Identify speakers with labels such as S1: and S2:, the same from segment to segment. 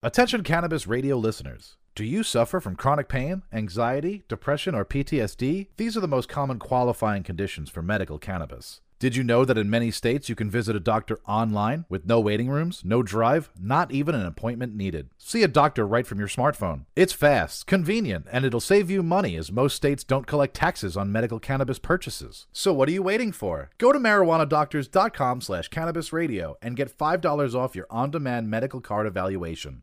S1: Attention cannabis radio listeners. Do you suffer from chronic pain, anxiety, depression, or PTSD? These are the most common qualifying conditions for medical cannabis. Did you know that in many states you can visit a doctor online with no waiting rooms, no drive, not even an appointment needed? See a doctor right from your smartphone. It's fast, convenient, and it'll save you money as most states don't collect taxes on medical cannabis purchases. So what are you waiting for? Go to marijuanadoctors.com slash cannabis radio and get $5 off your on-demand medical card evaluation.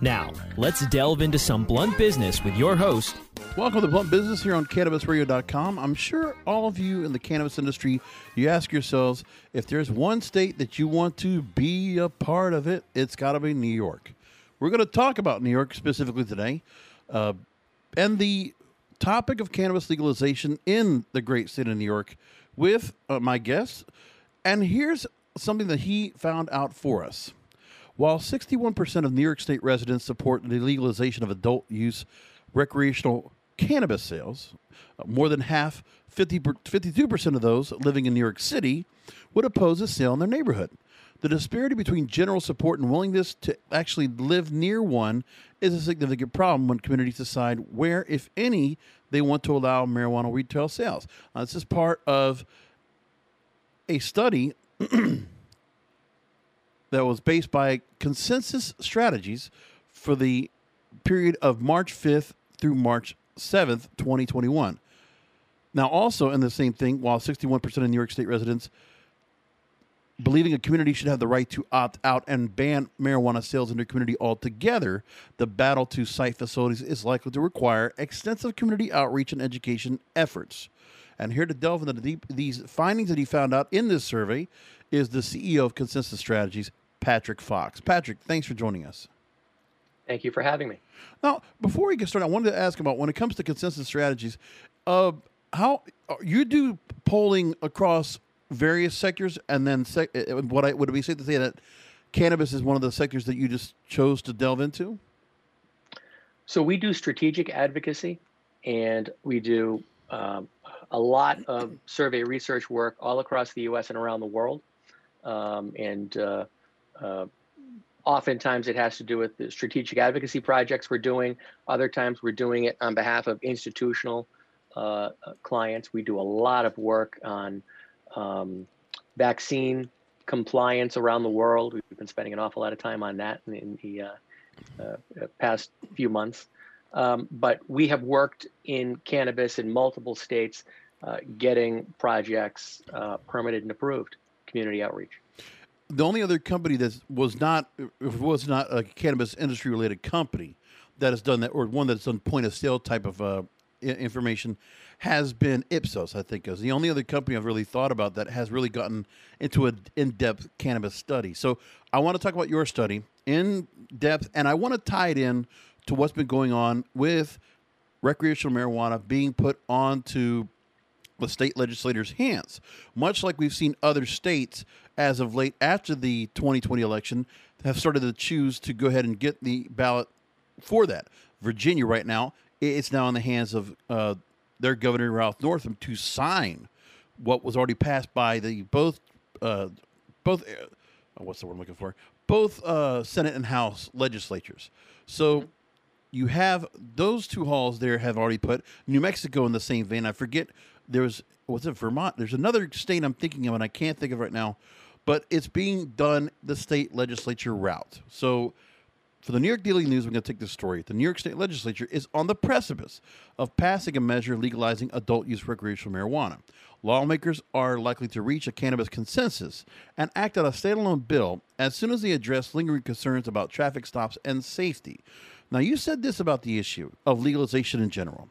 S2: Now, let's delve into some blunt business with your host,
S3: Welcome to Blunt Business here on CannabisRadio.com. I'm sure all of you in the cannabis industry, you ask yourselves if there's one state that you want to be a part of it, it's got to be New York. We're going to talk about New York specifically today, uh, and the topic of cannabis legalization in the great state of New York with uh, my guest. And here's something that he found out for us. While 61% of New York State residents support the legalization of adult use recreational cannabis sales, uh, more than half, 50, 52% of those living in New York City, would oppose a sale in their neighborhood. The disparity between general support and willingness to actually live near one is a significant problem when communities decide where, if any, they want to allow marijuana retail sales. Uh, this is part of a study that was based by consensus strategies for the period of March 5th through March 7th, 2021. Now, also in the same thing, while 61% of New York State residents believing a community should have the right to opt out and ban marijuana sales in their community altogether, the battle to site facilities is likely to require extensive community outreach and education efforts. And here to delve into the deep, these findings that he found out in this survey is the CEO of Consensus Strategies, Patrick Fox. Patrick, thanks for joining us.
S4: Thank you for having me.
S3: Now, before we get started, I wanted to ask about when it comes to consensus strategies, uh, how you do polling across various sectors, and then sec- uh, what I would it be safe to say that cannabis is one of the sectors that you just chose to delve into?
S4: So we do strategic advocacy, and we do um, a lot of survey research work all across the U.S. and around the world, um, and uh, uh, oftentimes it has to do with the strategic advocacy projects we're doing. Other times we're doing it on behalf of institutional uh, clients. We do a lot of work on um, vaccine compliance around the world. We've been spending an awful lot of time on that in, in the uh, uh, past few months. Um, but we have worked in cannabis in multiple states, uh, getting projects uh, permitted and approved, community outreach
S3: the only other company that was not was not a cannabis industry related company that has done that, or one that's done point of sale type of uh, information, has been Ipsos. I think is the only other company I've really thought about that has really gotten into an in depth cannabis study. So I want to talk about your study in depth, and I want to tie it in to what's been going on with recreational marijuana being put onto the state legislators' hands, much like we've seen other states as of late after the 2020 election have started to choose to go ahead and get the ballot for that. Virginia, right now, it's now in the hands of uh, their governor Ralph Northam to sign what was already passed by the both uh, both uh, what's the word I'm looking for both uh, Senate and House legislatures. So you have those two halls there have already put New Mexico in the same vein. I forget there was was it Vermont? There's another state I'm thinking of and I can't think of right now, but it's being done the state legislature route. So for the New York Daily News, we're going to take this story. The New York State Legislature is on the precipice of passing a measure legalizing adult use recreational marijuana. Lawmakers are likely to reach a cannabis consensus and act on a standalone bill as soon as they address lingering concerns about traffic stops and safety. Now, you said this about the issue of legalization in general.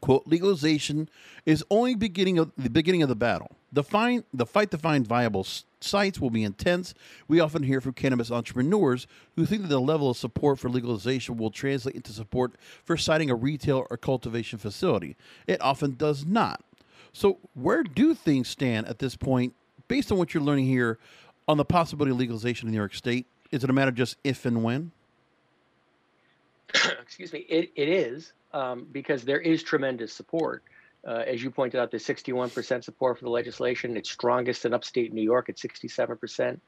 S3: Quote, legalization is only beginning of the beginning of the battle. The, find, the fight to find viable sites will be intense. We often hear from cannabis entrepreneurs who think that the level of support for legalization will translate into support for siting a retail or cultivation facility. It often does not. So, where do things stand at this point, based on what you're learning here, on the possibility of legalization in New York State? Is it a matter of just if and when?
S4: excuse me, it, it is um, because there is tremendous support. Uh, as you pointed out, there's 61% support for the legislation. It's strongest in upstate New York at 67%.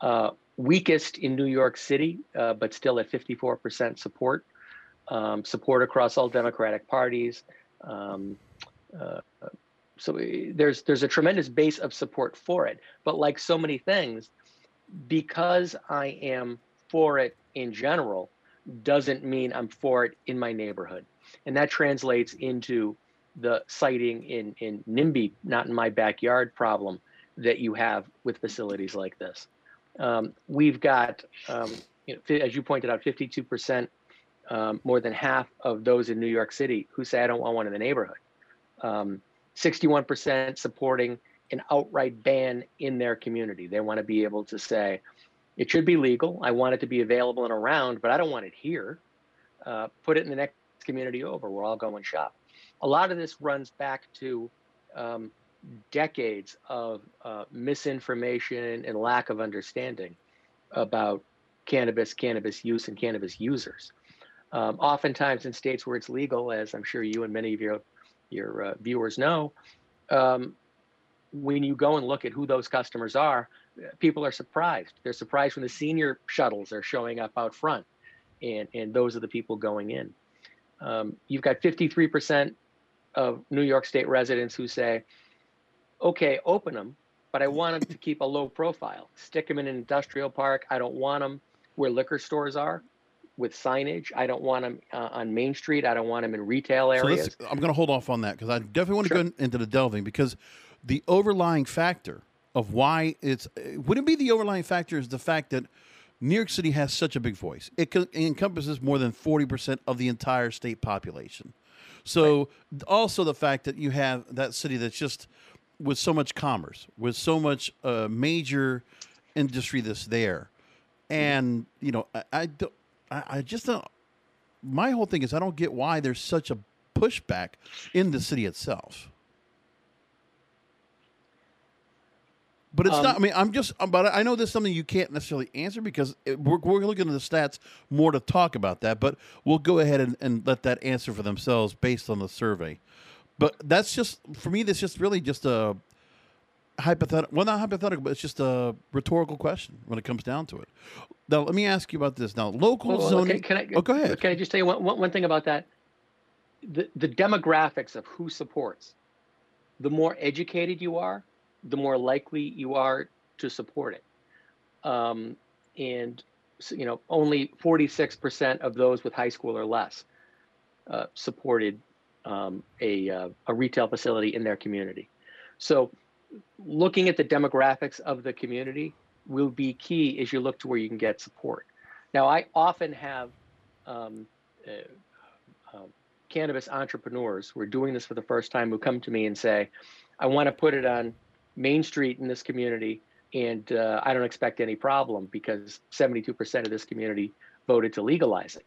S4: Uh, weakest in New York City, uh, but still at 54% support. Um, support across all Democratic parties. Um, uh, so eh, there's there's a tremendous base of support for it. But like so many things, because I am for it in general, doesn't mean I'm for it in my neighborhood. And that translates into the siting in, in NIMBY, not in my backyard problem that you have with facilities like this. Um, we've got, um, you know, as you pointed out, 52%, um, more than half of those in New York City who say, I don't want one in the neighborhood. 61% um, supporting an outright ban in their community. They want to be able to say, it should be legal. I want it to be available and around, but I don't want it here. Uh, put it in the next community over. We're all going shop. A lot of this runs back to um, decades of uh, misinformation and lack of understanding about cannabis, cannabis use, and cannabis users. Um, oftentimes in states where it's legal, as I'm sure you and many of your your uh, viewers know, um, when you go and look at who those customers are, people are surprised. They're surprised when the senior shuttles are showing up out front, and and those are the people going in. Um, you've got 53% of New York State residents who say, "Okay, open them, but I want them to keep a low profile. Stick them in an industrial park. I don't want them where liquor stores are." With signage, I don't want them uh, on Main Street. I don't want them in retail areas.
S3: So I'm going to hold off on that because I definitely want to sure. go into the delving because the overlying factor of why it's would it be the overlying factor is the fact that New York City has such a big voice. It, co- it encompasses more than 40% of the entire state population. So right. also the fact that you have that city that's just with so much commerce, with so much uh, major industry that's there. And, you know, I, I, don't, I, I just don't, my whole thing is I don't get why there's such a pushback in the city itself. But it's um, not. I mean, I'm just. But I know this is something you can't necessarily answer because it, we're, we're looking at the stats more to talk about that. But we'll go ahead and, and let that answer for themselves based on the survey. But that's just for me. That's just really just a hypothetical. Well, not hypothetical, but it's just a rhetorical question when it comes down to it. Now, let me ask you about this. Now, local well, zoning.
S4: Can, can I,
S3: oh, go ahead.
S4: Can I just tell you one, one thing about that? The the demographics of who supports. The more educated you are, the more likely you are to support it. Um, and you know, only 46% of those with high school or less uh, supported um, a, uh, a retail facility in their community. So, looking at the demographics of the community will be key as you look to where you can get support. Now, I often have um, uh, uh, cannabis entrepreneurs who are doing this for the first time who come to me and say, I want to put it on Main Street in this community, and uh, I don't expect any problem because 72% of this community voted to legalize it.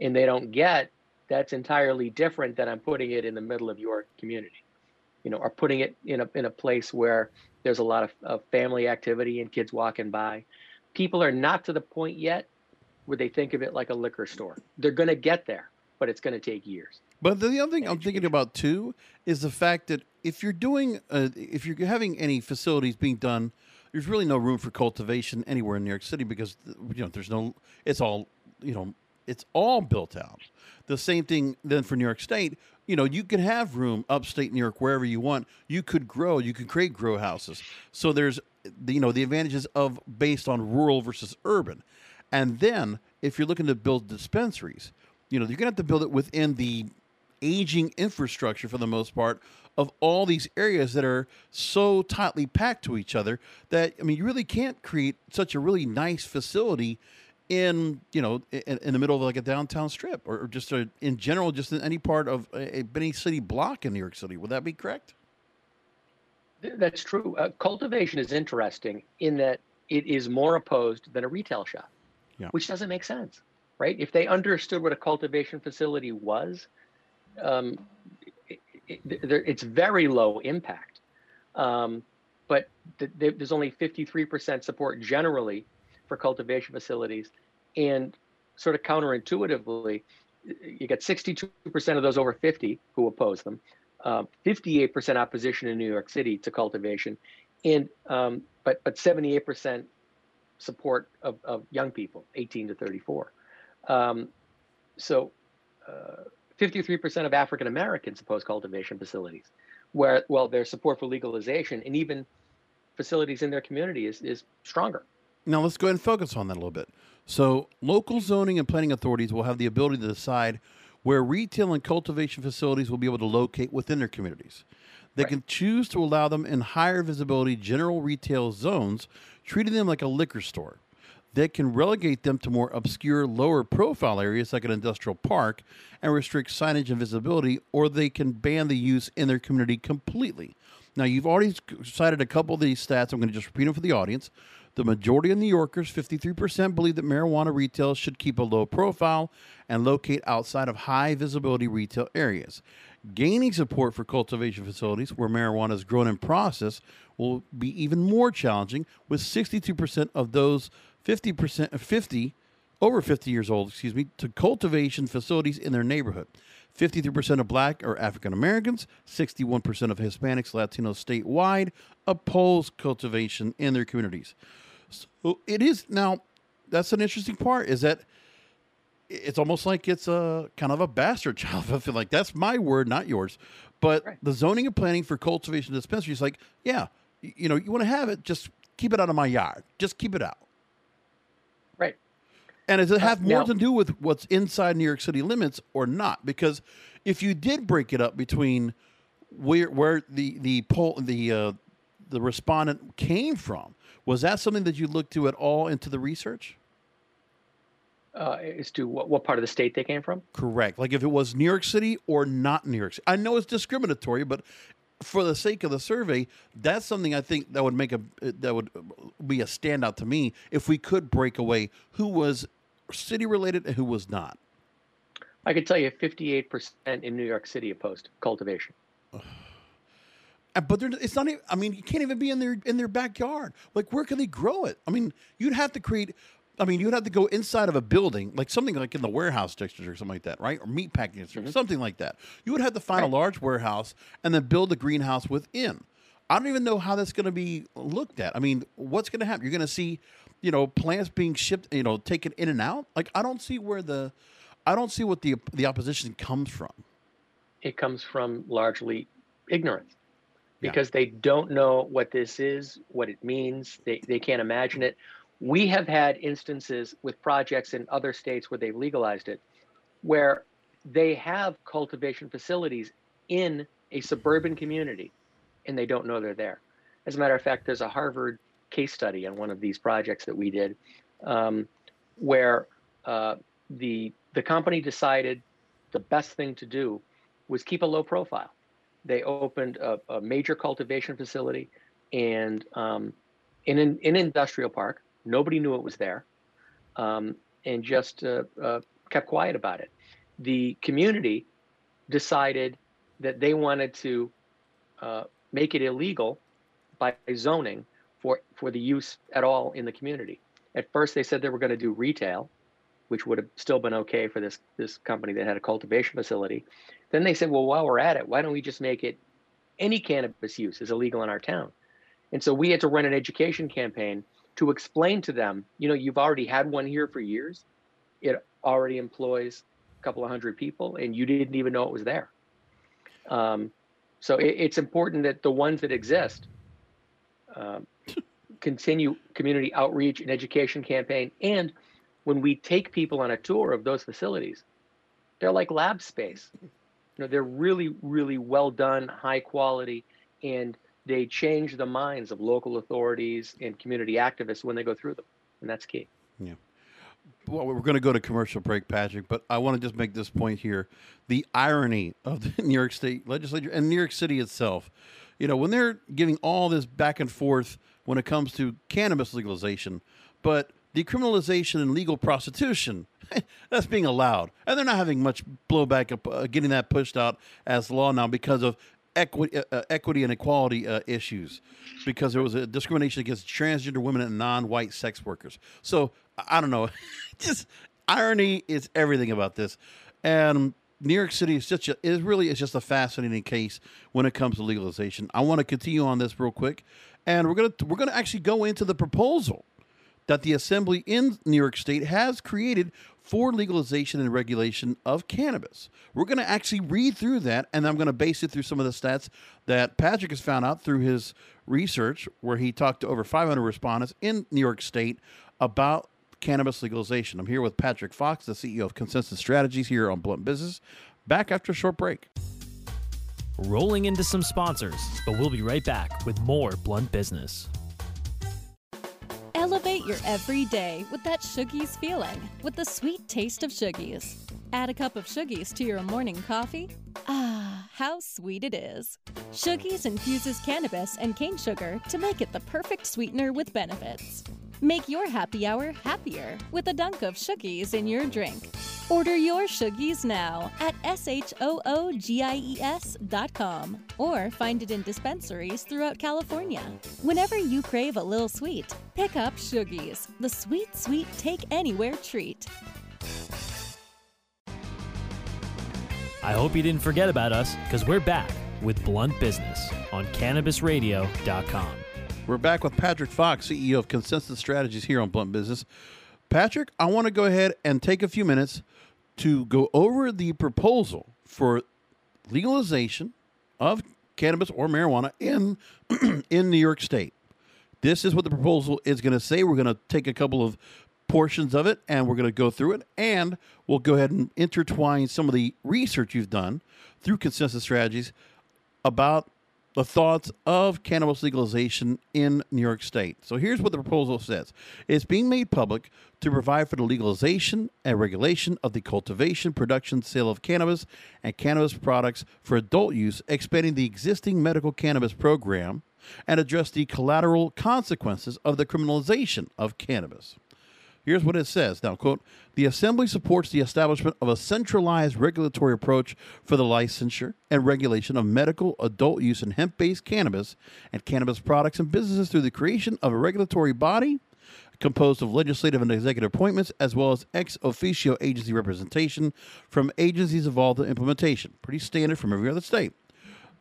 S4: And they don't get that's entirely different than I'm putting it in the middle of your community, you know, or putting it in a, in a place where there's a lot of, of family activity and kids walking by. People are not to the point yet where they think of it like a liquor store. They're going to get there, but it's going to take years.
S3: But the other thing I'm thinking about too is the fact that if you're doing, uh, if you're having any facilities being done, there's really no room for cultivation anywhere in New York City because you know there's no, it's all, you know, it's all built out. The same thing then for New York State. You know, you can have room upstate New York wherever you want. You could grow. You could create grow houses. So there's, the, you know, the advantages of based on rural versus urban, and then if you're looking to build dispensaries, you know, you're gonna have to build it within the aging infrastructure for the most part of all these areas that are so tightly packed to each other that I mean you really can't create such a really nice facility in you know in, in the middle of like a downtown strip or, or just a, in general just in any part of a, a any city block in New York City would that be correct
S4: That's true. Uh, cultivation is interesting in that it is more opposed than a retail shop,
S3: Yeah.
S4: which doesn't make sense, right? If they understood what a cultivation facility was, um, it, it, it's very low impact. Um, but th- th- there's only 53% support generally for cultivation facilities. And sort of counterintuitively, you get 62% of those over 50 who oppose them uh, 58% opposition in New York City to cultivation, and um, but but 78% support of, of young people, 18 to 34. Um, so uh, 53% of African Americans oppose cultivation facilities, where well their support for legalization and even facilities in their community is is stronger.
S3: Now let's go ahead and focus on that a little bit. So, local zoning and planning authorities will have the ability to decide where retail and cultivation facilities will be able to locate within their communities. They
S4: Right.
S3: can choose to allow them in higher visibility general retail zones, treating them like a liquor store. They can relegate them to more obscure, lower profile areas like an industrial park and restrict signage and visibility, or they can ban the use in their community completely. Now, you've already cited a couple of these stats. I'm going to just repeat them for the audience. The majority of New Yorkers, 53%, believe that marijuana retail should keep a low profile and locate outside of high visibility retail areas. Gaining support for cultivation facilities where marijuana is grown and processed will be even more challenging, with 62% of those 50%, 50 over 50 years old, excuse me, to cultivation facilities in their neighborhood. 53% of black or African Americans, 61% of Hispanics, Latinos statewide oppose cultivation in their communities. So it is now that's an interesting part is that it's almost like it's a kind of a bastard child. I feel like that's my word, not yours. But
S4: Right.
S3: the zoning and planning for cultivation dispensaries, like, yeah, you know, you want to have it, just keep it out of my yard. Just keep it out. And does it have more
S4: now-
S3: to do with what's inside New York City limits or not? Because if you did break it up between where where the the poll the uh, the respondent came from, was that something that you looked to at all into the research?
S4: Uh, as to what, what part of the state they came from.
S3: Correct. Like if it was New York City or not New York City. I know it's discriminatory, but for the sake of the survey, that's something I think that would make a that would be a standout to me if we could break away who was city related and who was not.
S4: I could tell you 58% in New York City opposed cultivation.
S3: But they're, it's not. Even, I mean, you can't even be in their in their backyard. Like, where can they grow it? I mean, you'd have to create. I mean, you'd have to go inside of a building, like something like in the warehouse district or something like that, right? Or meat packing district, mm-hmm. something like that. You would have to find
S4: Right.
S3: a large warehouse and then build a greenhouse within. I don't even know how that's going to be looked at. I mean, what's going to happen? You're going to see, you know, plants being shipped, you know, taken in and out. Like, I don't see where the, I don't see what the the opposition comes from.
S4: it comes from largely ignorance
S3: Yeah.
S4: because they don't know what this is, what it means. They, they can't imagine it. We have had instances with projects in other states where they've legalized it, where they have cultivation facilities in a suburban community and they don't know they're there. As a matter of fact, there's a Harvard case study on one of these projects that we did um, where uh, the, the company decided the best thing to do was keep a low profile. They opened a, a major cultivation facility and um, in an in industrial park. Nobody knew it was there, um, and just uh, uh, kept quiet about it. The community decided that they wanted to uh, make it illegal by zoning for for the use at all in the community. At first, they said they were going to do retail, which would have still been okay for this this company that had a cultivation facility. Then they said, well, while we're at it, why don't we just make it any cannabis use is illegal in our town? And so we had to run an education campaign to explain to them, you know, you've already had one here for years. It already employs a couple of hundred people, and you didn't even know it was there. Um, so it, it's important that the ones that exist um, continue community outreach and education campaign. And when we take people on a tour of those facilities, they're like lab space. You know, they're really, really well done, high quality, and they change the minds of local authorities and community activists when they go through them, and that's key.
S3: Yeah. Well, we're going to go to commercial break, Patrick, but I want to just make this point here: the irony of the New York State legislature and New York City itself. You know, when they're giving all this back and forth when it comes to cannabis legalization, but decriminalization and legal prostitution that's being allowed, and they're not having much blowback of uh, getting that pushed out as law now because of equity, uh, uh, equity and equality uh, issues, because there was a discrimination against transgender women and non-white sex workers. So I don't know, just irony is everything about this, and New York City is such a is really is just a fascinating case when it comes to legalization. I want to continue on this real quick, and we're gonna we're gonna actually go into the proposal that the Assembly in New York State has created for legalization and regulation of cannabis. We're going to actually read through that, and I'm going to base it through some of the stats that Patrick has found out through his research, where he talked to over 500 respondents in New York State about cannabis legalization. I'm here with Patrick Fox, the CEO of Consensus Strategies here on Blunt Business. Back after a short break.
S2: Rolling into some sponsors, but we'll be right back with more Blunt Business.
S5: Elevate your everyday with that Shoogies feeling, with the sweet taste of Shoogies. Add a cup of Shoogies to your morning coffee. Ah, how sweet it is. Shoogies infuses cannabis and cane sugar to make it the perfect sweetener with benefits. Make your happy hour happier with a dunk of Shoogies in your drink. Order your Shoogies now at S-H-O-O-G-I-E-S dot com or find it in dispensaries throughout California. Whenever you crave a little sweet, pick up Shoogies, the sweet, sweet take anywhere treat.
S2: I hope you didn't forget about us because we're back with Blunt Business on CannabisRadio.com.
S3: We're back with Patrick Fox, CEO of Consensus Strategies here on Blunt Business. Patrick, I want to go ahead and take a few minutes to go over the proposal for legalization of cannabis or marijuana in in New York State. This is what the proposal is going to say. We're going to take a couple of portions of it and we're going to go through it and we'll go ahead and intertwine some of the research you've done through consensus strategies about the thoughts of cannabis legalization in New York State. So here's what the proposal says it's being made public to provide for the legalization and regulation of the cultivation, production, sale of cannabis and cannabis products for adult use, expanding the existing medical cannabis program, and address the collateral consequences of the criminalization of cannabis. Here's what it says. Now, quote, the Assembly supports the establishment of a centralized regulatory approach for the licensure and regulation of medical, adult use, and hemp based cannabis and cannabis products and businesses through the creation of a regulatory body composed of legislative and executive appointments, as well as ex officio agency representation from agencies involved in implementation. Pretty standard from every other state.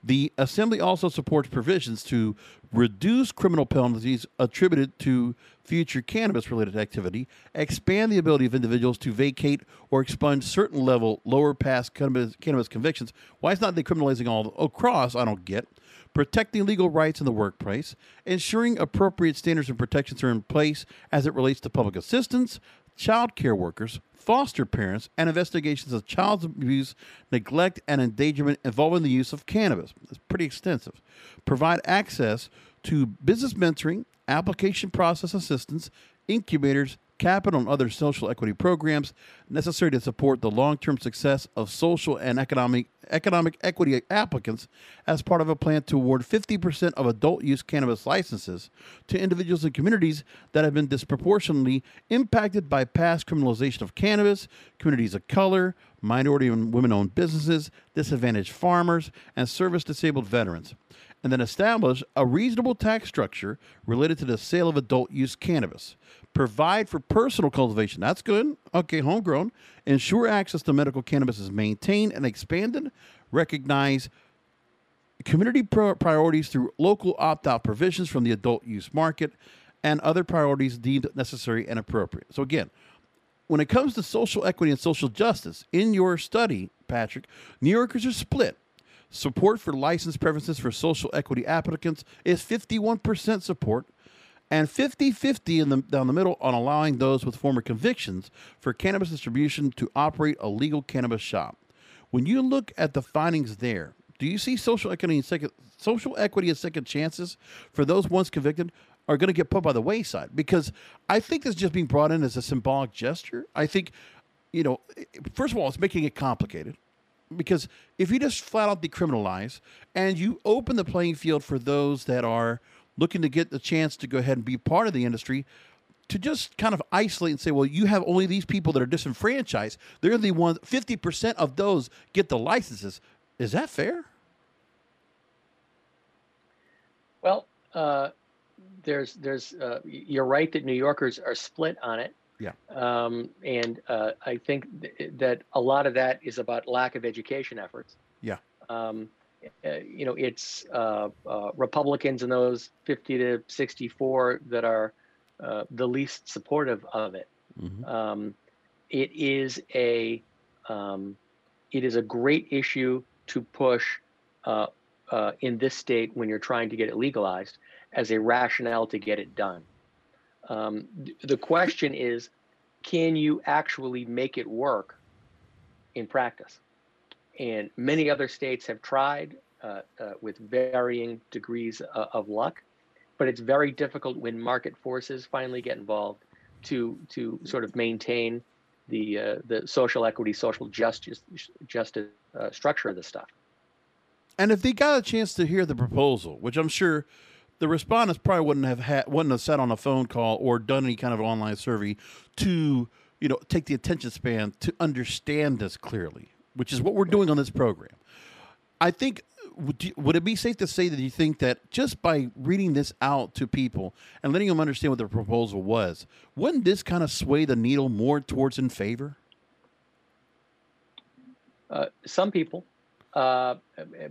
S3: The Assembly also supports provisions to reduce criminal penalties attributed to future cannabis related activity, expand the ability of individuals to vacate or expunge certain level lower past cannabis, cannabis convictions. Why is not decriminalizing all across? I don't get. Protecting legal rights in the workplace, ensuring appropriate standards and protections are in place as it relates to public assistance, child care workers, foster parents, and investigations of child abuse, neglect, and endangerment involving the use of cannabis. It's pretty extensive. Provide access to business mentoring, application process assistance, incubators, capital, and other social equity programs necessary to support the long-term success of social and economic economic equity applicants as part of a plan to award 50% of adult use cannabis licenses to individuals and communities that have been disproportionately impacted by past criminalization of cannabis, communities of color, minority and women-owned businesses, disadvantaged farmers, and service disabled veterans and then establish a reasonable tax structure related to the sale of adult use cannabis. Provide for personal cultivation. That's good. Okay, homegrown. Ensure access to medical cannabis is maintained and expanded. Recognize community pro- priorities through local opt out provisions from the adult use market and other priorities deemed necessary and appropriate. So, again, when it comes to social equity and social justice, in your study, Patrick, New Yorkers are split. Support for license preferences for social equity applicants is 51% support and 50 50 down the middle on allowing those with former convictions for cannabis distribution to operate a legal cannabis shop. When you look at the findings there, do you see social equity and second social equity and second chances for those once convicted are going to get put by the wayside? Because I think this is just being brought in as a symbolic gesture. I think, you know, first of all, it's making it complicated because if you just flat out decriminalize and you open the playing field for those that are looking to get the chance to go ahead and be part of the industry to just kind of isolate and say, well, you have only these people that are disenfranchised. They're the ones, 50% of those get the licenses. Is that fair?
S4: Well, uh, there's, there's, uh, you're right that New Yorkers are split on it.
S3: Yeah.
S4: Um, and uh, I think th- that a lot of that is about lack of education efforts.
S3: Yeah.
S4: Um, you know, it's uh, uh, Republicans and those 50 to 64 that are uh, the least supportive of it.
S3: Mhm.
S4: Um, it is a um, it is a great issue to push uh, uh, in this state when you're trying to get it legalized as a rationale to get it done. Um, th- the question is, can you actually make it work in practice? And many other states have tried uh, uh, with varying degrees uh, of luck, but it's very difficult when market forces finally get involved to to sort of maintain the uh, the social equity, social justice justice uh, structure of this stuff.
S3: And if they got a chance to hear the proposal, which I'm sure the respondents probably wouldn't have had, wouldn't have sat on a phone call or done any kind of online survey to, you know, take the attention span to understand this clearly, which is what we're doing on this program. I think would, it be safe to say that you think that just by reading this out to people and letting them understand what the proposal was, wouldn't this kind of sway the needle more towards in favor?
S4: Uh, some people, uh,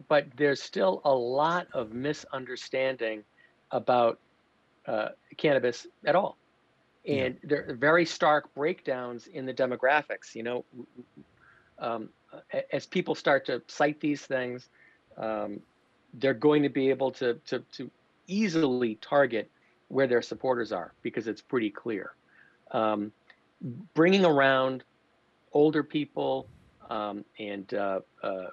S4: but there's still a lot of misunderstanding about uh, cannabis at all. And there are very stark breakdowns in the demographics. You know, um, as people start to site these things, um, they're going to be able to, to, to easily target where their supporters are because it's pretty clear. Um, bringing around older people um, and uh, uh,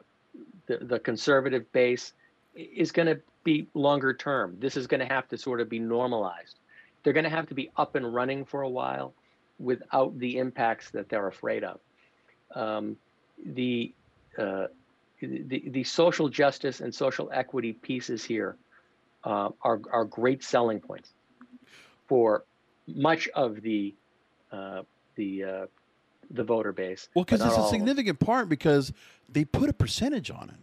S4: the, the conservative base is going to be longer term. This is going to have to sort of be normalized. They're going to have to be up and running for a while without the impacts that they're afraid of. Um, the, uh, the the social justice and social equity pieces here uh, are are great selling points for much of the uh, the uh, the voter base.
S3: Well, because it's a
S4: all of them.
S3: significant part because they put a percentage on it.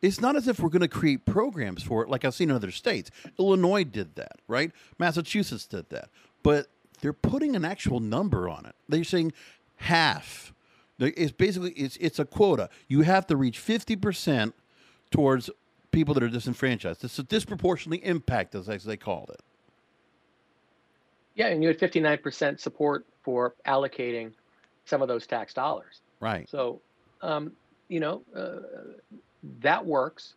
S3: It's not as if we're going to create programs for it like I've seen in other states. Illinois did that, right? Massachusetts did that. But they're putting an actual number on it. They're saying half. It's basically it's it's a quota. You have to reach 50% towards people that are disenfranchised. It's a disproportionately impact, as they called it.
S4: Yeah, and you had 59% support for allocating some of those tax dollars.
S3: Right.
S4: So, um, you know, uh, that works.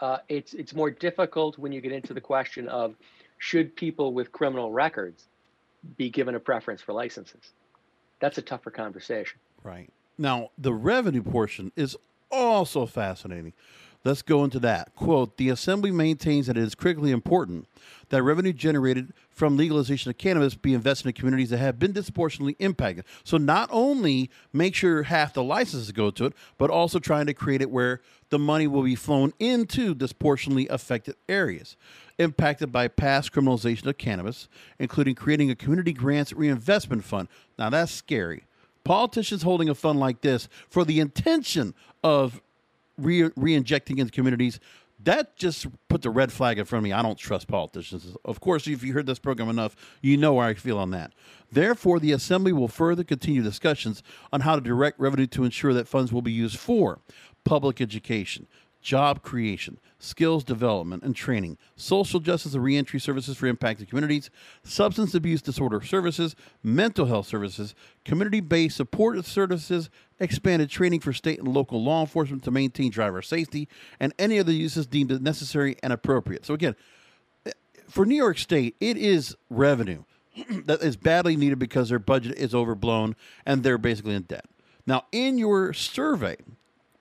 S4: Uh, it's it's more difficult when you get into the question of should people with criminal records be given a preference for licenses. That's a tougher conversation.
S3: Right. Now, the revenue portion is also fascinating. Let's go into that. Quote The Assembly maintains that it is critically important that revenue generated from legalization of cannabis be invested in communities that have been disproportionately impacted. So, not only make sure half the licenses go to it, but also trying to create it where the money will be flown into disproportionately affected areas impacted by past criminalization of cannabis, including creating a community grants reinvestment fund. Now, that's scary. Politicians holding a fund like this for the intention of re- injecting into communities that just put the red flag in front of me. I don't trust politicians. Of course, if you heard this program enough, you know where I feel on that. Therefore, the Assembly will further continue discussions on how to direct revenue to ensure that funds will be used for public education, job creation, skills development and training, social justice and reentry services for impacted communities, substance abuse disorder services, mental health services, community based support services, expanded training for state and local law enforcement to maintain driver safety, and any other uses deemed necessary and appropriate. So, again, for New York State, it is revenue that is badly needed because their budget is overblown and they're basically in debt. Now, in your survey,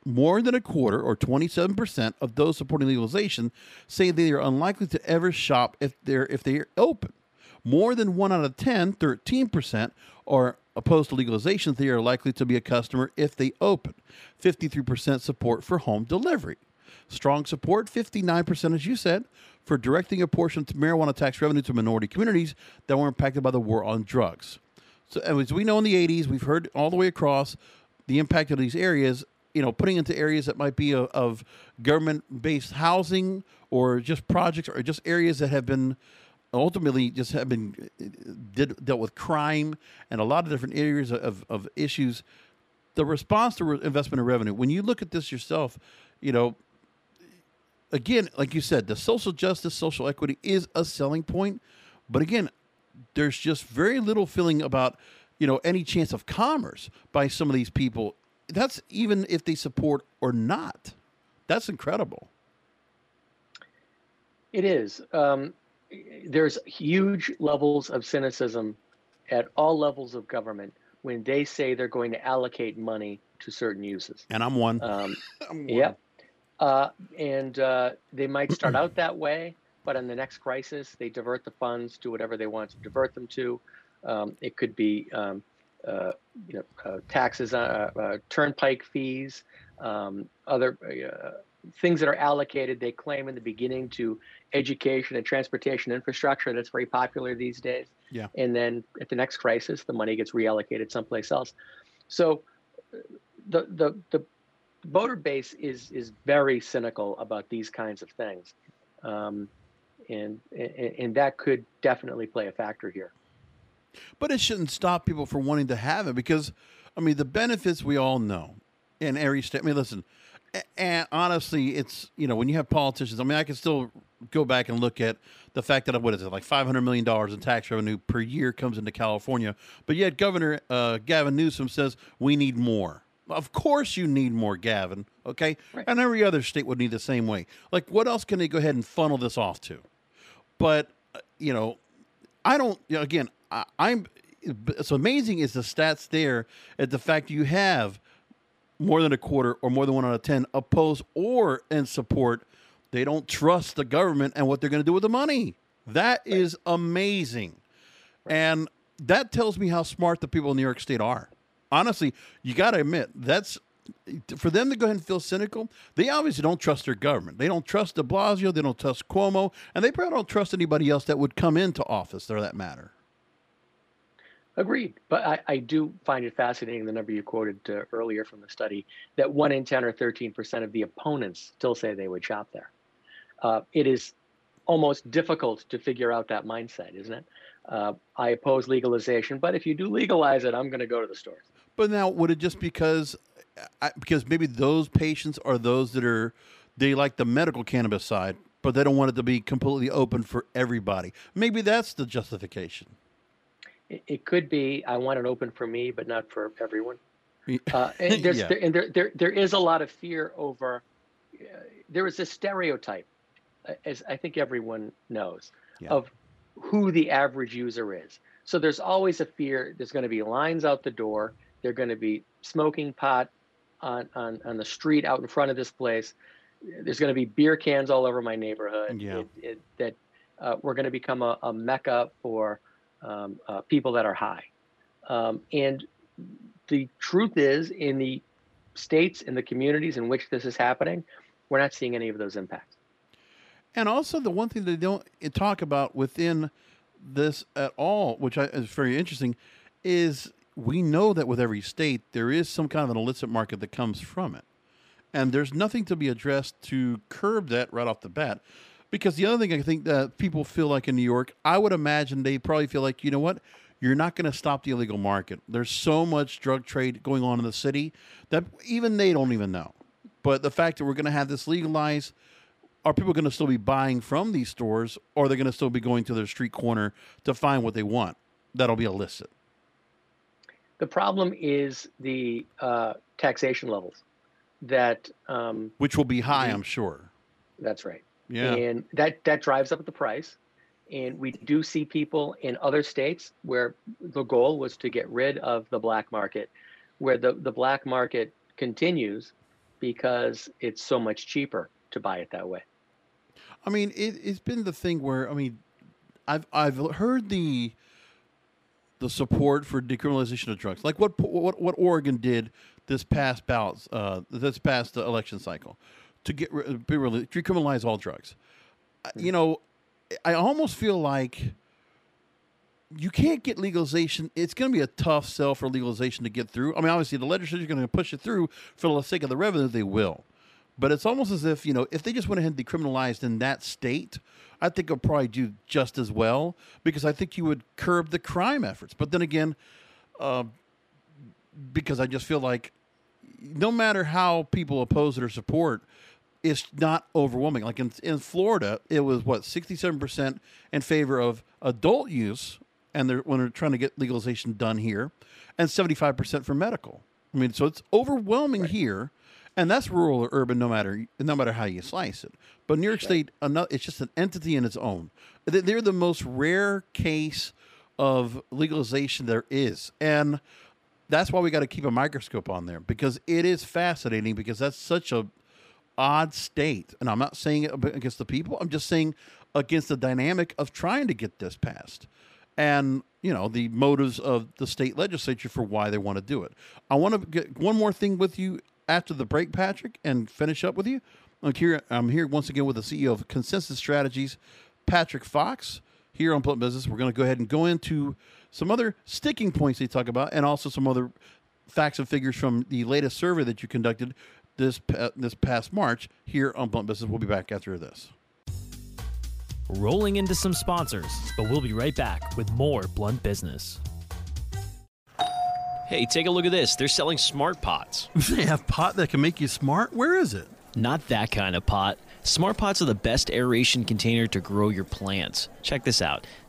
S3: more than a quarter, or 27%, of those supporting legalization say they are unlikely to ever shop if they're if they are open. More than one out of 10, 13%, are opposed to legalization. They are likely to be a customer if they open. 53% support for home delivery. Strong support, 59%, as you said, for directing a portion of marijuana tax revenue to minority communities that were impacted by the war on drugs. So, as we know in the 80s, we've heard all the way across the impact of these areas you know, putting into areas that might be of, of government-based housing or just projects or just areas that have been ultimately just have been uh, did, dealt with crime and a lot of different areas of, of issues. The response to investment and revenue, when you look at this yourself, you know, again, like you said, the social justice, social equity is a selling point. But again, there's just very little feeling about, you know, any chance of commerce by some of these people that's even if they support or not. That's incredible.
S4: It is. Um, there's huge levels of cynicism at all levels of government when they say they're going to allocate money to certain uses.
S3: And I'm one. Um,
S4: I'm one. Yeah. Uh, and uh, they might start out that way, but in the next crisis, they divert the funds to whatever they want to divert them to. Um, it could be um, uh, you know, uh, taxes, uh, turnpike fees, um, other things that are allocated, they claim in the beginning to education and transportation infrastructure. That's very popular these days.
S3: Yeah.
S4: And then at the next crisis, the money gets reallocated someplace else. So the the the voter base is is very cynical about these kinds of things, um, and, and and that could definitely play a factor here.
S3: But it shouldn't stop people from wanting to have it because, I mean, the benefits we all know in every state. I mean, listen, and honestly, it's you know when you have politicians. I mean, I can still go back and look at the fact that what is it like five hundred million dollars in tax revenue per year comes into California, but yet Governor uh, Gavin Newsom says we need more. Of course, you need more, Gavin. Okay, right. and every other state would need the same way. Like, what else can they go ahead and funnel this off to? But uh, you know, I don't. Again, I, I'm so amazing is the stats there at the fact you have more than a quarter or more than one out of ten oppose or in support. They don't trust the government and what they're going to do with the money. That right. is amazing, right. and that tells me how smart the people in New York State are. Honestly, you got to admit that's for them to go ahead and feel cynical, they obviously don't trust their government. They don't trust de Blasio, they don't trust Cuomo, and they probably don't trust anybody else that would come into office for that matter.
S4: Agreed. But I, I do find it fascinating the number you quoted uh, earlier from the study that one in 10 or 13% of the opponents still say they would shop there. Uh, it is almost difficult to figure out that mindset, isn't it? Uh, I oppose legalization, but if you do legalize it, I'm going to go to the stores.
S3: But now, would it just because because maybe those patients are those that are they like the medical cannabis side, but they don't want it to be completely open for everybody. Maybe that's the justification.
S4: It, it could be I want it open for me, but not for everyone. Uh, and there's yeah. there, and there, there there is a lot of fear over. Uh, there is a stereotype, as I think everyone knows, yeah. of who the average user is. So there's always a fear. There's going to be lines out the door. They're going to be smoking pot on, on, on the street out in front of this place. There's going to be beer cans all over my neighborhood.
S3: Yeah. It,
S4: it, that uh, we're going to become a, a mecca for um, uh, people that are high. Um, and the truth is, in the states and the communities in which this is happening, we're not seeing any of those impacts.
S3: And also, the one thing they don't talk about within this at all, which is very interesting, is we know that with every state there is some kind of an illicit market that comes from it. and there's nothing to be addressed to curb that right off the bat. Because the other thing I think that people feel like in New York, I would imagine they probably feel like, you know what, you're not going to stop the illegal market. There's so much drug trade going on in the city that even they don't even know. But the fact that we're going to have this legalized, are people going to still be buying from these stores, or are they going to still be going to their street corner to find what they want? That'll be illicit.
S4: The problem is the uh, taxation levels that um,
S3: which will be high, I'm sure.
S4: That's right.
S3: Yeah.
S4: And that that drives up the price. And we do see people in other states where the goal was to get rid of the black market, where the, the black market continues because it's so much cheaper to buy it that way.
S3: I mean, it, it's been the thing where I mean, I've I've heard the the support for decriminalization of drugs, like what what what Oregon did this past ballots, uh, this past election cycle, to get be really decriminalize all drugs. You know, I almost feel like you can't get legalization. It's going to be a tough sell for legalization to get through. I mean, obviously, the legislature is going to push it through for the sake of the revenue. They will, but it's almost as if you know, if they just went ahead and decriminalized in that state, I think it'll probably do just as well because I think you would curb the crime efforts. But then again, uh, because I just feel like no matter how people oppose it or support, it's not overwhelming. Like in in Florida, it was what sixty seven percent in favor of adult use, and they're when they're trying to get legalization done here, and seventy five percent for medical. I mean, so it's overwhelming right. here, and that's rural or urban, no matter no matter how you slice it. But New York right. State, it's just an entity in its own. They're the most rare case of legalization there is, and that's why we got to keep a microscope on there because it is fascinating because that's such a odd state. And I'm not saying it against the people, I'm just saying against the dynamic of trying to get this passed and, you know, the motives of the state legislature for why they want to do it. I want to get one more thing with you after the break, Patrick, and finish up with you. I'm here, I'm here once again with the CEO of Consensus Strategies, Patrick Fox, here on Blunt Business. We're going to go ahead and go into some other sticking points they talk about and also some other facts and figures from the latest survey that you conducted this this past March here on Blunt Business. We'll be back after this.
S2: Rolling into some sponsors, but we'll be right back with more Blunt Business. Hey, take a look at this. They're selling smart pots.
S3: They have pot that can make you smart? Where is it?
S2: Not that kind of pot. Smart pots are the best aeration container to grow your plants. Check this out.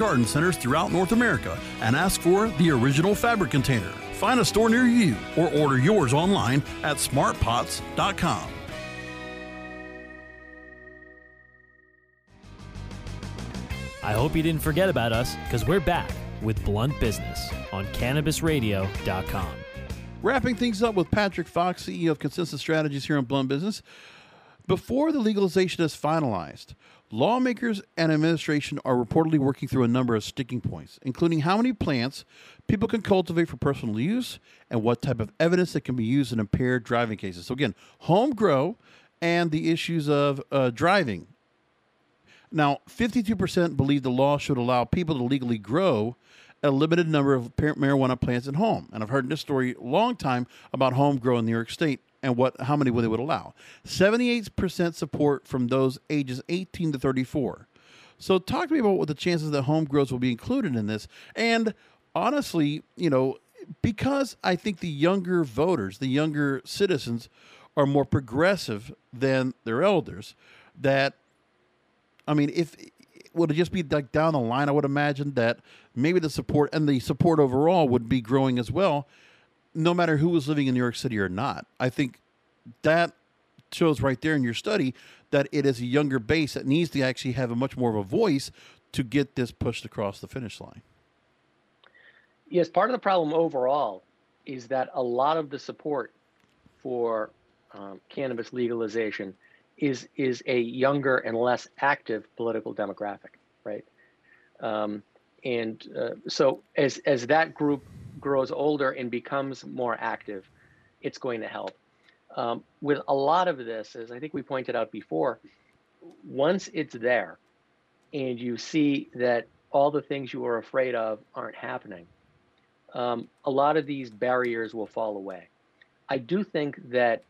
S3: garden centers throughout North America and ask for the original fabric container. Find a store near you or order yours online at smartpots.com.
S2: I hope you didn't forget about us because we're back with Blunt Business on CannabisRadio.com.
S3: Wrapping things up with Patrick Fox, CEO of Consensus Strategies here on Blunt Business. Before the legalization is finalized, Lawmakers and administration are reportedly working through a number of sticking points, including how many plants people can cultivate for personal use and what type of evidence that can be used in impaired driving cases. So, again, home grow and the issues of uh, driving. Now, 52% believe the law should allow people to legally grow a limited number of marijuana plants at home. And I've heard this story a long time about home grow in New York State and what how many would they would allow. 78% support from those ages 18 to 34. So talk to me about what the chances that home grows will be included in this. And honestly, you know, because I think the younger voters, the younger citizens are more progressive than their elders, that I mean, if would it just be like down the line, I would imagine that maybe the support and the support overall would be growing as well no matter who was living in New York City or not. I think that shows right there in your study that it is a younger base that needs to actually have a much more of a voice to get this pushed across the finish line.
S4: Yes, part of the problem overall is that a lot of the support for um, cannabis legalization is is a younger and less active political demographic, right? Um, and uh, so as as that group grows older and becomes more active, it's going to help. Um, with a lot of this, as I think we pointed out before, once it's there, and you see that all the things you were afraid of aren't happening, um, a lot of these barriers will fall away. I do think that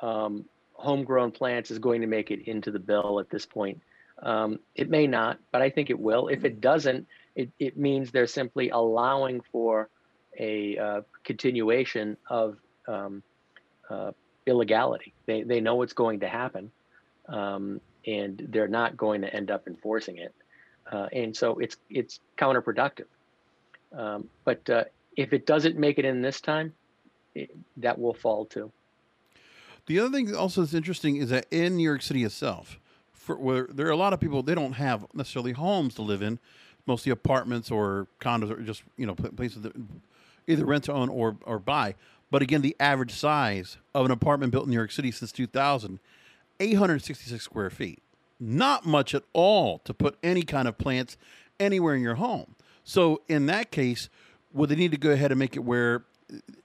S4: um, homegrown plants is going to make it into the bill at this point. Um, it may not, but I think it will. If it doesn't, it, it means they're simply allowing for a uh, continuation of um, uh, illegality. They, they know it's going to happen, um, and they're not going to end up enforcing it. Uh, and so it's it's counterproductive. Um, but uh, if it doesn't make it in this time, it, that will fall too.
S3: The other thing also that's interesting is that in New York City itself, for, where there are a lot of people, they don't have necessarily homes to live in, mostly apartments or condos or just you know places that either rent to own or or buy. But again, the average size of an apartment built in New York City since 2000, 866 square feet. Not much at all to put any kind of plants anywhere in your home. So in that case, would they need to go ahead and make it where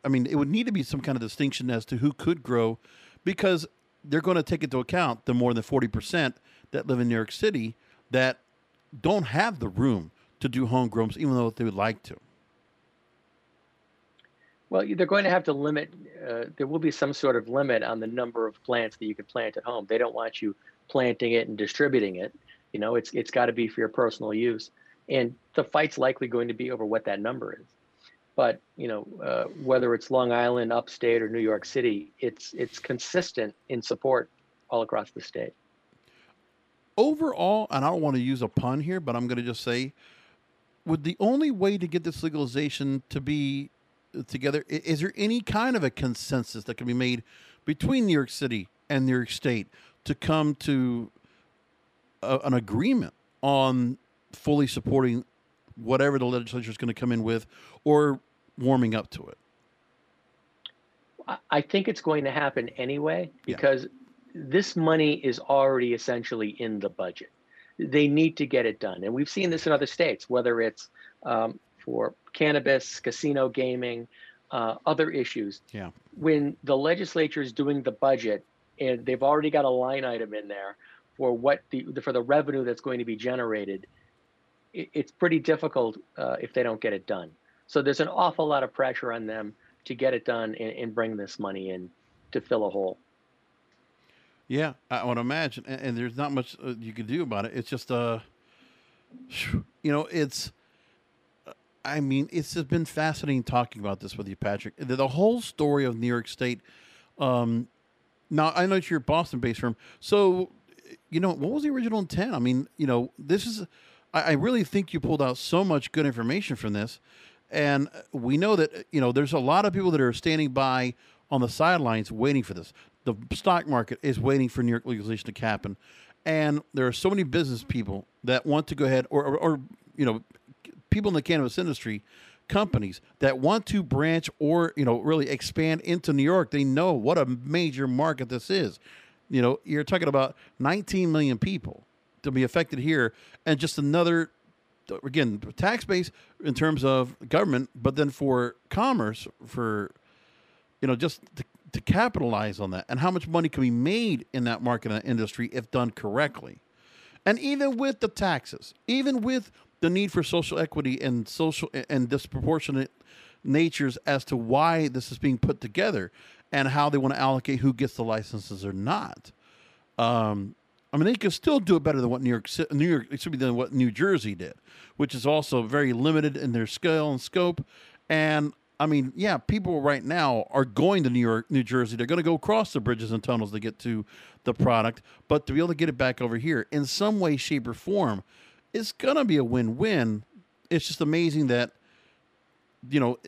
S3: I mean, it would need to be some kind of distinction as to who could grow because they're going to take into account the more than 40% that live in New York City that don't have the room to do homegrowns, even though they would like to.
S4: Well, they're going to have to limit, uh, there will be some sort of limit on the number of plants that you can plant at home. They don't want you planting it and distributing it. You know, it's it's got to be for your personal use. And the fight's likely going to be over what that number is. But, you know, uh, whether it's Long Island, upstate, or New York City, it's it's consistent in support all across the state.
S3: Overall, and I don't want to use a pun here, but I'm going to just say, would the only way to get this legalization to be together? Is there any kind of a consensus that can be made between New York City and New York State to come to a, an agreement on fully supporting whatever the legislature is going to come in with, or warming up to it?
S4: I think it's going to happen anyway because yeah. this money is already essentially in the budget. They need to get it done, and we've seen this in other states, whether it's um, for cannabis, casino gaming, uh, other issues.
S3: Yeah.
S4: When the legislature is doing the budget and they've already got a line item in there for what the for the revenue that's going to be generated, it, it's pretty difficult uh, if they don't get it done. So there's an awful lot of pressure on them to get it done and, and bring this money in to fill a hole.
S3: Yeah, I would imagine, and, and there's not much uh, you can do about it. It's just, uh, you know, it's I mean, it's just been fascinating talking about this with you, Patrick. The, the whole story of New York State. Um, now, I know you're Boston based firm. So, you know, what was the original intent? I mean, you know, this is, I, I really think you pulled out so much good information from this. And we know that, you know, there's a lot of people that are standing by on the sidelines waiting for this. The stock market is waiting for New York legalization to happen. And there are so many business people that want to go ahead or, or, or you know, people in the cannabis industry, companies that want to branch or you know really expand into New York, they know what a major market this is. You know, you're talking about 19 million people to be affected here, and just another again tax base in terms of government, but then for commerce, for you know just to, to capitalize on that, and how much money can be made in that market and industry if done correctly. And even with the taxes, even with the need for social equity and social and disproportionate natures as to why this is being put together and how they want to allocate who gets the licenses or not. Um, I mean, they could still do it better than what New York, New York, should be than what New Jersey did, which is also very limited in their scale and scope. And I mean, yeah, people right now are going to New York, New Jersey. They're going to go across the bridges and tunnels to get to the product, but to be able to get it back over here in some way, shape, or form, it's gonna be a win-win. It's just amazing that you know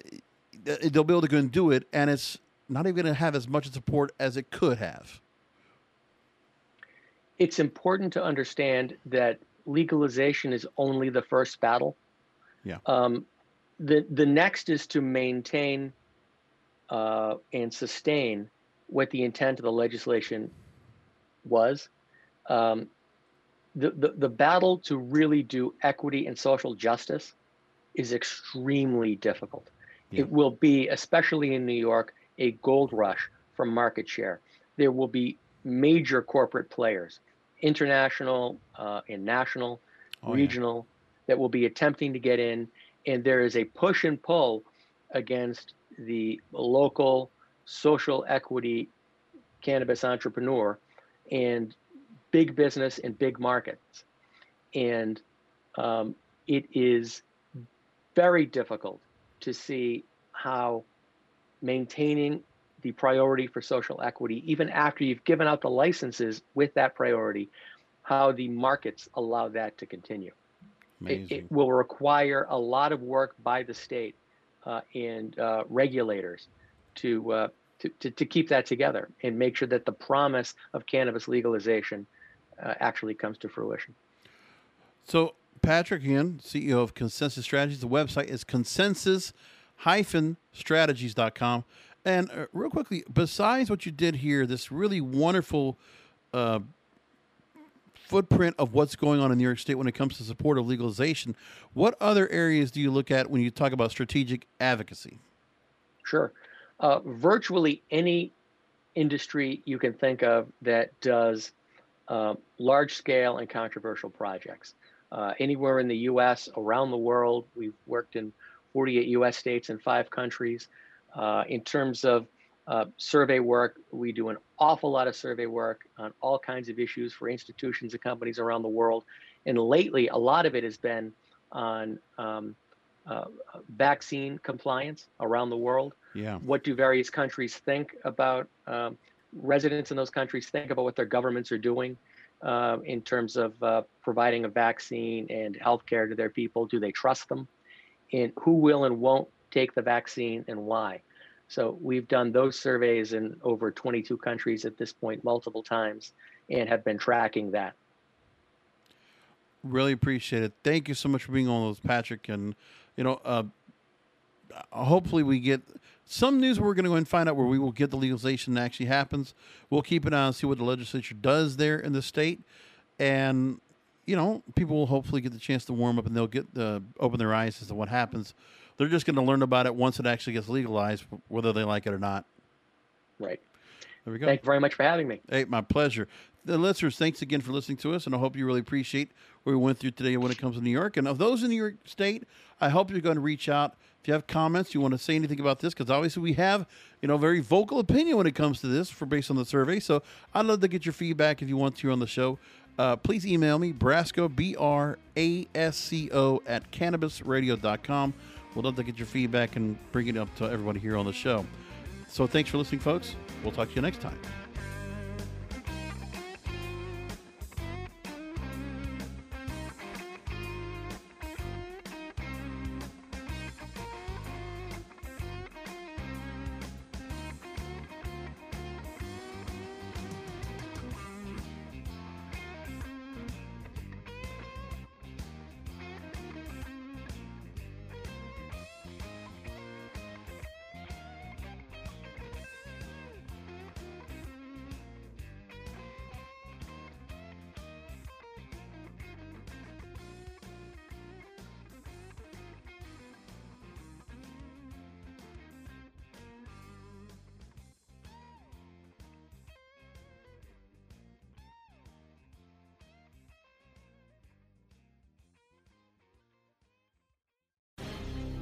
S3: they'll be able to go and do it, and it's not even going to have as much support as it could have.
S4: It's important to understand that legalization is only the first battle.
S3: Yeah.
S4: Um, the the next is to maintain uh, and sustain what the intent of the legislation was. Um, the, the, the battle to really do equity and social justice is extremely difficult.
S3: Yeah.
S4: It will be, especially in New York, a gold rush for market share. There will be major corporate players, international uh, and national,
S3: Oh, yeah.
S4: regional, that will be attempting to get in. And there is a push and pull against the local social equity cannabis entrepreneur and big business and big markets. And um, it is very difficult to see how maintaining the priority for social equity, even after you've given out the licenses with that priority, how the markets allow that to continue. It, it will require a lot of work by the state uh, and uh, regulators to, uh, to, to to keep that together and make sure that the promise of cannabis legalization uh, actually comes to fruition.
S3: So, Patrick, again, CEO of Consensus Strategies. The website is consensus-strategies.com. And uh, real quickly, besides what you did here, this really wonderful uh, footprint of what's going on in New York State when it comes to support of legalization, what other areas do you look at when you talk about strategic advocacy?
S4: Sure. Uh, virtually any industry you can think of that does uh, large scale and controversial projects. Uh, anywhere in the US, around the world, we've worked in 48 US states and five countries. Uh, in terms of uh, survey work, we do an awful lot of survey work on all kinds of issues for institutions and companies around the world. And lately, a lot of it has been on um, uh, vaccine compliance around the world
S3: Yeah.
S4: what do various countries think about um, residents in those countries think about what their governments are doing uh, in terms of uh, providing a vaccine and healthcare to their people do they trust them and who will and won't take the vaccine and why so we've done those surveys in over 22 countries at this point multiple times and have been tracking that
S3: Really appreciate it. Thank you so much for being on those, Patrick. And you know, uh, hopefully we get some news. We're going to go and find out where we will get the legalization that actually happens. We'll keep an eye on see what the legislature does there in the state, and you know, people will hopefully get the chance to warm up and they'll get the open their eyes as to what happens. They're just going to learn about it once it actually gets legalized, whether they like it or not.
S4: right
S3: There we go.
S4: thank you very much for having me
S3: Hey, my pleasure. The listeners, thanks again for listening to us, and I hope you really appreciate what we went through today when it comes to New York. And of those in New York State, I hope you're going to reach out if you have comments, you want to say anything about this, because obviously we have, you know, very vocal opinion when it comes to this, for based on the survey. So I'd love to get your feedback if you want to on the show. Uh, please email me Brasco B R A S C O at cannabisradio.com. We'd love to get your feedback and bring it up to everybody here on the show. So thanks for listening, folks. We'll talk to you next time.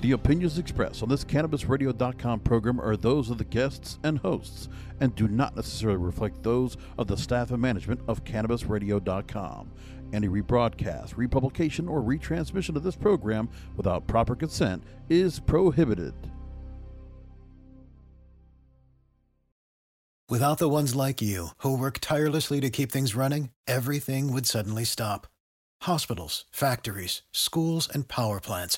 S3: The opinions expressed on this CannabisRadio.com program are those of the guests and hosts and do not necessarily reflect those of the staff and management of CannabisRadio.com. Any rebroadcast, republication, or retransmission of this program without proper consent is prohibited.
S6: Without the ones like you, who work tirelessly to keep things running, everything would suddenly stop. Hospitals, factories, schools, and power plants,